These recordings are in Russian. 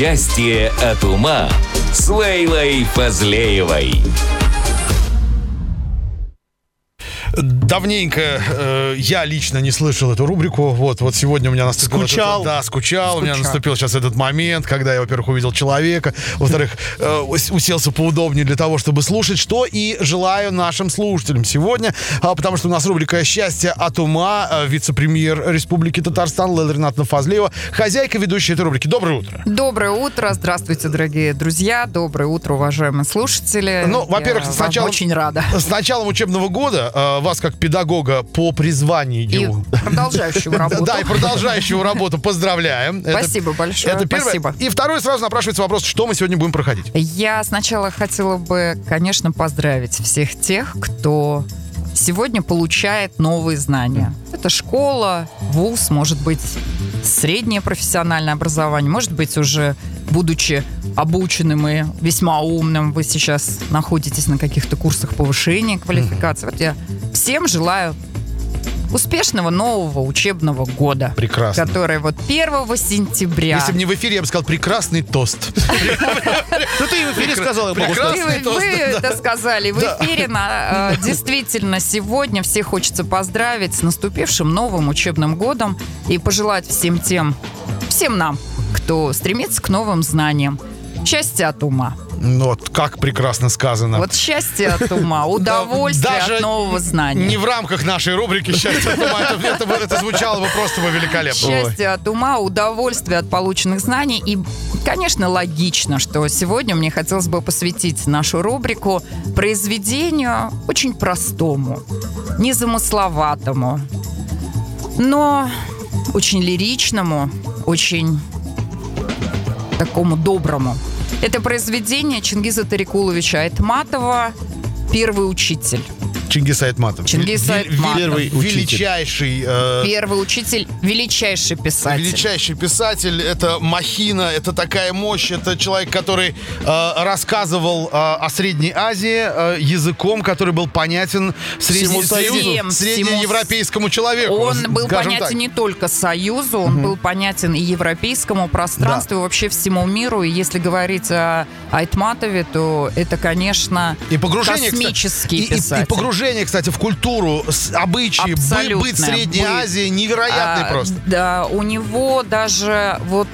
Счастье от ума с Лейлой Фазлеевой. Давненько э, я лично не слышал эту рубрику. Вот, вот сегодня у меня наступил... Скучал? этот- да, скучал. У меня Скучал. наступил сейчас этот момент, когда я, во-первых, увидел человека, во-вторых, э, ус- уселся поудобнее для того, чтобы слушать, что и желаю нашим слушателям сегодня, а, потому что у нас рубрика «Счастье от ума», э, вице-премьер Республики Татарстан Лейла Ринатовна Фазлеева, хозяйка ведущей этой рубрики. Доброе утро. Доброе утро, здравствуйте, дорогие друзья, доброе утро, уважаемые слушатели. Ну, во-первых, сначала- очень рада. С началом учебного года э, вас, как педагога по И призванию... продолжающего работу. Да, и продолжающего работу поздравляем. Спасибо большое, Это первое. И второй сразу напрашивается вопрос, что мы сегодня будем проходить. Я сначала хотела бы, конечно, поздравить всех тех, кто сегодня получает новые знания. Это школа, вуз, может быть, среднее профессиональное образование, может быть, уже будучи обученным и весьма умным, вы сейчас находитесь на каких-то курсах повышения квалификации. Вот я всем желаю успешного нового учебного года. Прекрасно. Который вот 1 сентября. Если бы не в эфире, я бы сказал прекрасный тост. Ну ты в эфире сказал, я могу сказать. Вы, Прекрасный тост, вы это сказали в эфире. На, э, действительно, сегодня всех хочется поздравить с наступившим новым учебным годом и пожелать всем тем, всем нам, кто стремится к новым знаниям. Счастья от ума. Ну вот, как прекрасно сказано. Вот счастье от ума, удовольствие Даже от нового знания. Не в рамках нашей рубрики «Счастье от ума». Это, это это звучало бы просто бы великолепно. Счастье от ума, удовольствие от полученных знаний. И, конечно, логично, что сегодня мне хотелось бы посвятить нашу рубрику произведению очень простому, незамысловатому, но очень лиричному, очень такому доброму. Это произведение Чингиза Тарикуловича Айтматова «Первый учитель». Чингис Айтматов. Чингис Айтматов. Первый учитель. Величайший э, Первый учитель, величайший писатель. Величайший писатель, это махина, это такая мощь, это человек, который э, рассказывал э, о Средней Азии э, языком, который был понятен Всему Союзу. среднеевропейскому человеку. Он был понятен так. не только Союзу, он был понятен и европейскому пространству, и вообще всему миру. И если говорить о Айтматове, то это, конечно, И погружение, космический кстати, и- и, и писатель. Погружение, кстати, в культуру, с- обычаи, бы- Абсолютное. быт Средней Быт. Азии невероятный А, просто. Да, у него даже вот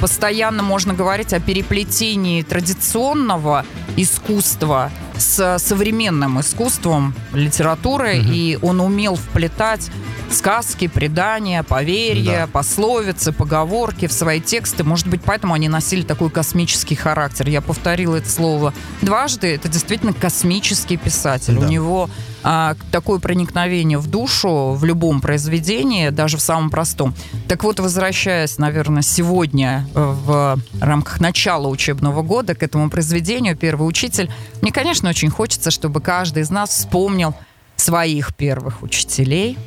постоянно можно говорить о переплетении традиционного искусства с современным искусством литературы, и он умел вплетать сказки, предания, поверья, Да. пословицы, поговорки в свои тексты. Может быть, поэтому они носили такой космический характер. Я повторила это слово дважды. Это действительно космический писатель. Да. У него а, такое проникновение в душу в любом произведении, даже в самом простом. Так вот, возвращаясь, наверное, сегодня э, в рамках начала учебного года к этому произведению «Первый учитель», мне, конечно, очень хочется, чтобы каждый из нас вспомнил своих первых учителей.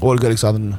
Ольга Александровна,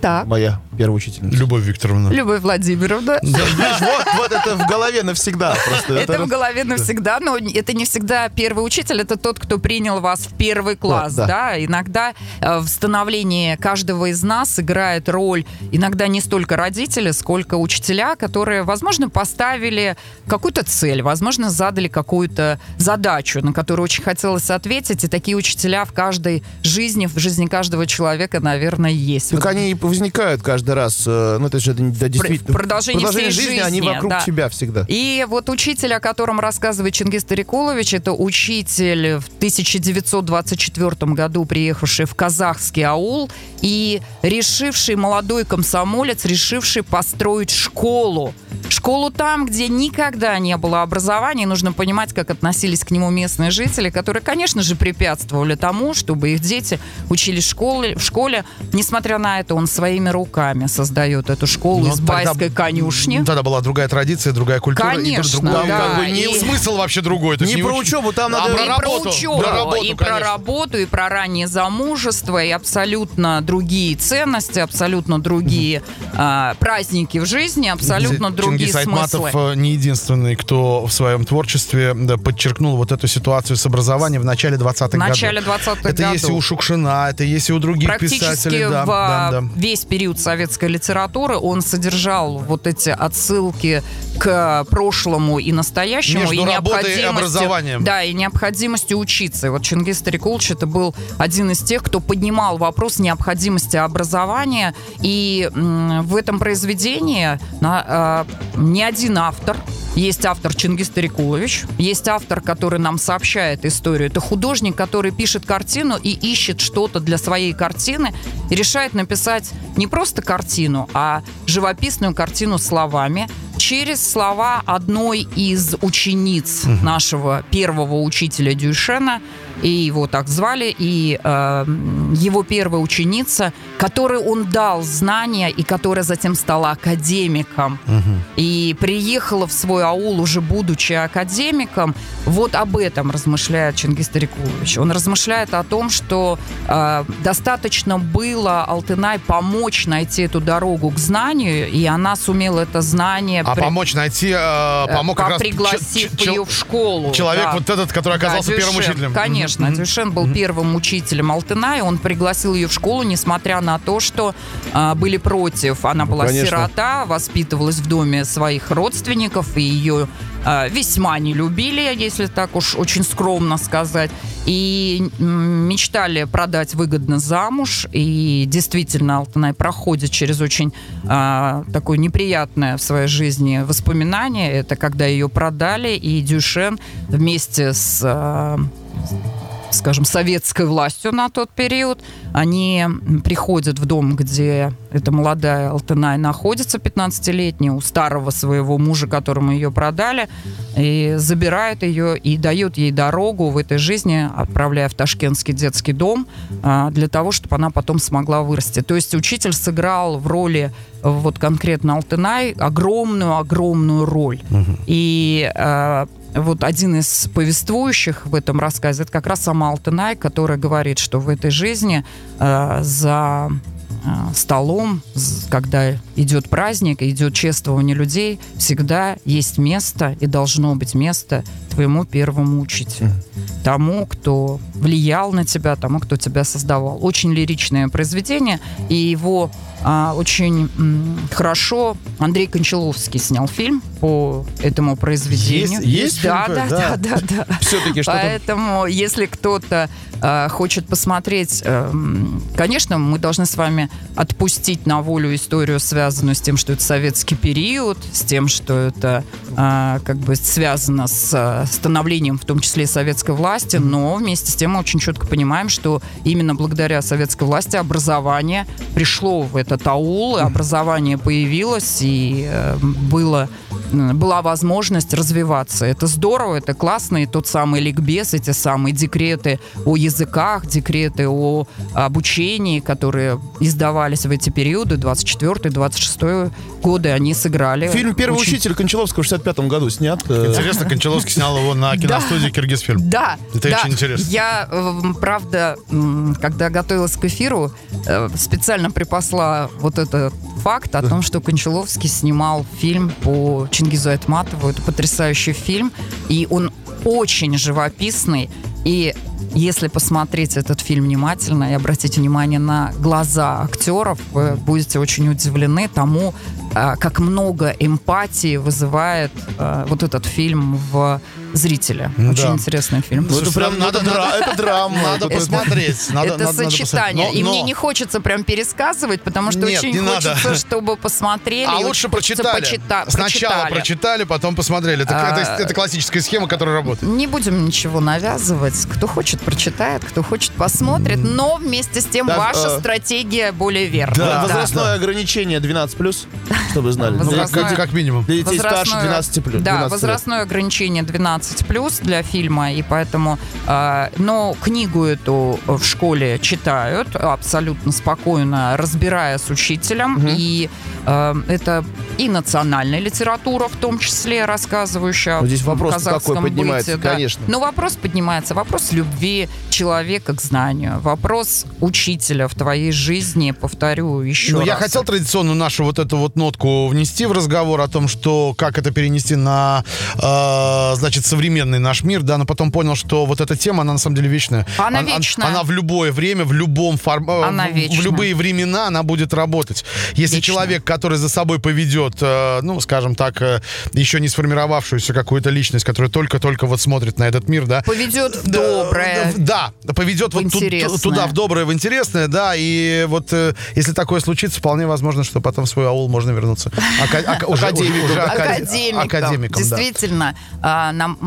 Так. моя первая учительница. Любовь Викторовна. Любовь Владимировна. Вот, вот это в голове навсегда. Просто Это в голове навсегда, но это не всегда первый учитель, это тот, кто принял вас в первый класс, Да, да. да. Иногда э, в становлении каждого из нас играет роль иногда не столько родители, сколько учителя, которые, возможно, поставили какую-то цель, возможно, задали какую-то задачу, на которую очень хотелось ответить, и такие учителя в каждой жизни, в жизни каждого человека, наверное, есть. Так Вот они и возникают каждый раз. э, Ну, это же да, действительно. в продолжении всей жизни, они жизни, вокруг да. тебя всегда. И вот учитель, о котором рассказывает Чингис Тарикулович, это учитель в 1924 году приехавший в казахский аул и решивший, молодой комсомолец, решивший построить школу. Школу там, где никогда не было образования. И нужно понимать, как относились к нему местные жители, которые, конечно же, препятствовали тому, чтобы их дети учились в школе. В школе. Несмотря на это, он своими руками создает эту школу Но из тогда- байской конюшни. Тогда была другая традиция, другая культура. и Конечно, другой, да, как бы, не и- смысл вообще другой. То есть Не про уч- учебу, там А надо- про и работу. про учебу, Про работу, и про конечно. работу, и про раннее замужество, и абсолютно другие ценности, абсолютно другие а, праздники в жизни, абсолютно другие Чингис Айтматов смыслы. э, не единственный, кто в своем творчестве да, подчеркнул вот эту ситуацию с образованием в начале 20-х В годов. начале 20-х Это есть и у годов. Шукшина, это есть и у других писателей. Да, в да, да. весь период советской литературы он содержал вот эти отсылки к прошлому и настоящему. Между и работой и образованием. Да, и необходимостью учиться. И вот Чингис Старикулович это был один из тех, кто поднимал вопрос необходимости образования. И в этом произведении на- э, не один автор. Есть автор Чингис Тарикулович, есть автор, который нам сообщает историю. Это художник, который пишет картину и ищет что-то для своей картины и решает написать не просто картину, а живописную картину словами через слова одной из учениц нашего первого учителя Дюшена, и его так звали, и э, его первая ученица, которой он дал знания и которая затем стала академиком и приехала в свой аул уже будучи академиком. Вот об этом размышляет Чингис Тарикулович. Он размышляет о том, что э, достаточно было Алтынай помочь найти эту дорогу к знанию, и она сумела это знание А при- помочь найти, э, помог э, как раз пригласив ч- ее в школу. человек да. вот этот, который оказался Да, первым учителем. Конечно, Мгм. Дюшен был первым учителем Алтына, и он пригласил ее в школу, несмотря на то, что а, были против. Она была конечно. сирота, воспитывалась в доме своих родственников, и ее а, весьма не любили, если так уж очень скромно сказать. И м, мечтали продать выгодно замуж. И действительно, Алтынай проходит через очень а, такое неприятное в своей жизни воспоминание. Это когда ее продали, и Дюшен вместе с а, скажем, советской властью на тот период. Они приходят в дом, где эта молодая Алтынай находится, 15-летняя, у старого своего мужа, которому ее продали, и забирают ее и дают ей дорогу в этой жизни, отправляя в Ташкентский детский дом, а, для того, чтобы она потом смогла вырасти. То есть учитель сыграл в роли вот конкретно Алтынай огромную-огромную роль. И э, вот один из повествующих в этом рассказе, это как раз сама Алтынай, которая говорит, что в этой жизни э, за э, столом, когда идет праздник, идет чествование людей, всегда есть место и должно быть место твоему первому учителю. Тому, кто влиял на тебя, тому, кто тебя создавал. Очень лиричное произведение, и его а, очень м, хорошо Андрей Кончаловский снял фильм по этому произведению. Есть- есть да, фильм, да, да. да, да, да. Все-таки что-то... Поэтому, если кто-то э, хочет посмотреть, эм, конечно, мы должны с вами отпустить на волю историю, связанную с тем, что это советский период, с тем, что это э, как бы связано с э, становлением, в том числе советской власти, но вместе с тем мы очень четко понимаем, что именно благодаря советской власти образование пришло в этот аул, и образование появилось, и э, было была возможность развиваться. Это здорово, это классно, и тот самый ликбез, эти самые декреты о языках, декреты о обучении, которые издавались в эти периоды, 24-26 годы, они сыграли. Фильм «Первый очень- учитель» Кончаловского в 65 году снят. э, Интересно, Кончаловский снял его на киностудии Киргизфильм. Да, Это очень интересно. Я, э, правда, когда готовилась к эфиру, э, специально припасла вот этот факт о том, что Кончаловский снимал фильм по Чингизу Айтматову. Это потрясающий фильм, и он очень живописный. И если посмотреть этот фильм внимательно и обратить внимание на глаза актеров, вы будете очень удивлены тому, а, как много эмпатии вызывает а, вот этот фильм в зрителе. Да. Очень интересный фильм. Ну, это прям надо- надо, надо- это драма. Надо посмотреть. Надо, это надо- надо сочетание. посмотреть. и Но- мне но- не хочется прям пересказывать, потому что Нет, очень не хочется, надо. чтобы посмотрели. А лучше прочитали. почита- Сначала прочитали. прочитали, потом посмотрели. Это, А, это- это классическая схема, которая работает. Не будем ничего навязывать. Кто хочет, прочитает, кто хочет, посмотрит. Но вместе с тем Так, ваша э, стратегия более верная. Да, Возрастное ограничение 12+, чтобы знали. Ну, как, Возрастное- как- как минимум. Для детей старше Возрастное- 12 плюс. Да, возрастное ограничение 12 плюс для фильма, и поэтому, э, но книгу эту в школе читают абсолютно спокойно, разбирая с учителем, и э, это и национальная литература, в том числе рассказывающая Ну, здесь о вопрос казахском какой поднимается, быте, да. конечно. Но вопрос поднимается, вопрос любви человека к знанию, вопрос учителя в твоей жизни, повторю еще Ну, раз. я хотел традиционную нашу вот эту вот нотку внести в разговор о том, что как это перенести на, э, значит, современный наш мир, да, но потом понял, что вот эта тема, она на самом деле вечная. Она ан- вечная. Она в любое время, в любом формате, Она в, любые времена она будет работать. Если Вечная. человек, который за собой поведет, э, ну, скажем так, э, еще не сформировавшуюся какую-то личность, которая только-только вот смотрит на этот мир, да, Поведет в да, доброе. Да, поведет в вот ту- туда, в доброе, в интересное, да, и вот э, если такое случится, вполне возможно, что потом в свой аул можно вернуться. Ака- ака- уже- Академиком. уже ака- академиком. академиком, да. Действительно, а, нам,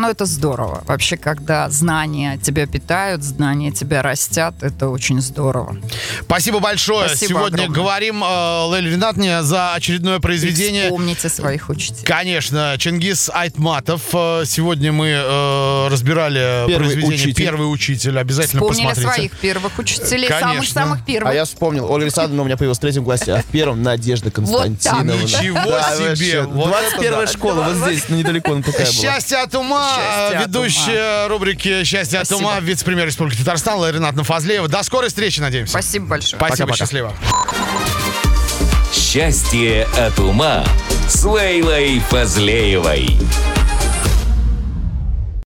ну это здорово. Вообще, когда знания тебя питают, знания тебя растят, это очень здорово. Спасибо большое. Спасибо Сегодня огромное. говорим э, Лейли Ринатне за очередное И произведение. вспомните своих учителей. Конечно, Чингис Айтматов. Э, Сегодня мы э, разбирали Первый произведение учитель. «Первый учитель». Обязательно Вспомнили посмотрите. своих первых учителей, самых-самых первых. А я вспомнил, Ольга Александровна у меня появилась в третьем классе, а в первом Надежда Константиновна. Ничего Да, себе! Вот это 21 да. школа, вот здесь, недалеко, ну, такая была. Счастье от ума, Счастье э, от ведущая рубрики «Счастье от Спасибо. ума», вице-премьер Республики Татарстан Лейла Ринатовна Фазлеева. До скорой встречи, надеемся. Спасибо большое. Спасибо, Пока-пока. счастливо. «Счастье от ума» с Лейлой Фазлеевой.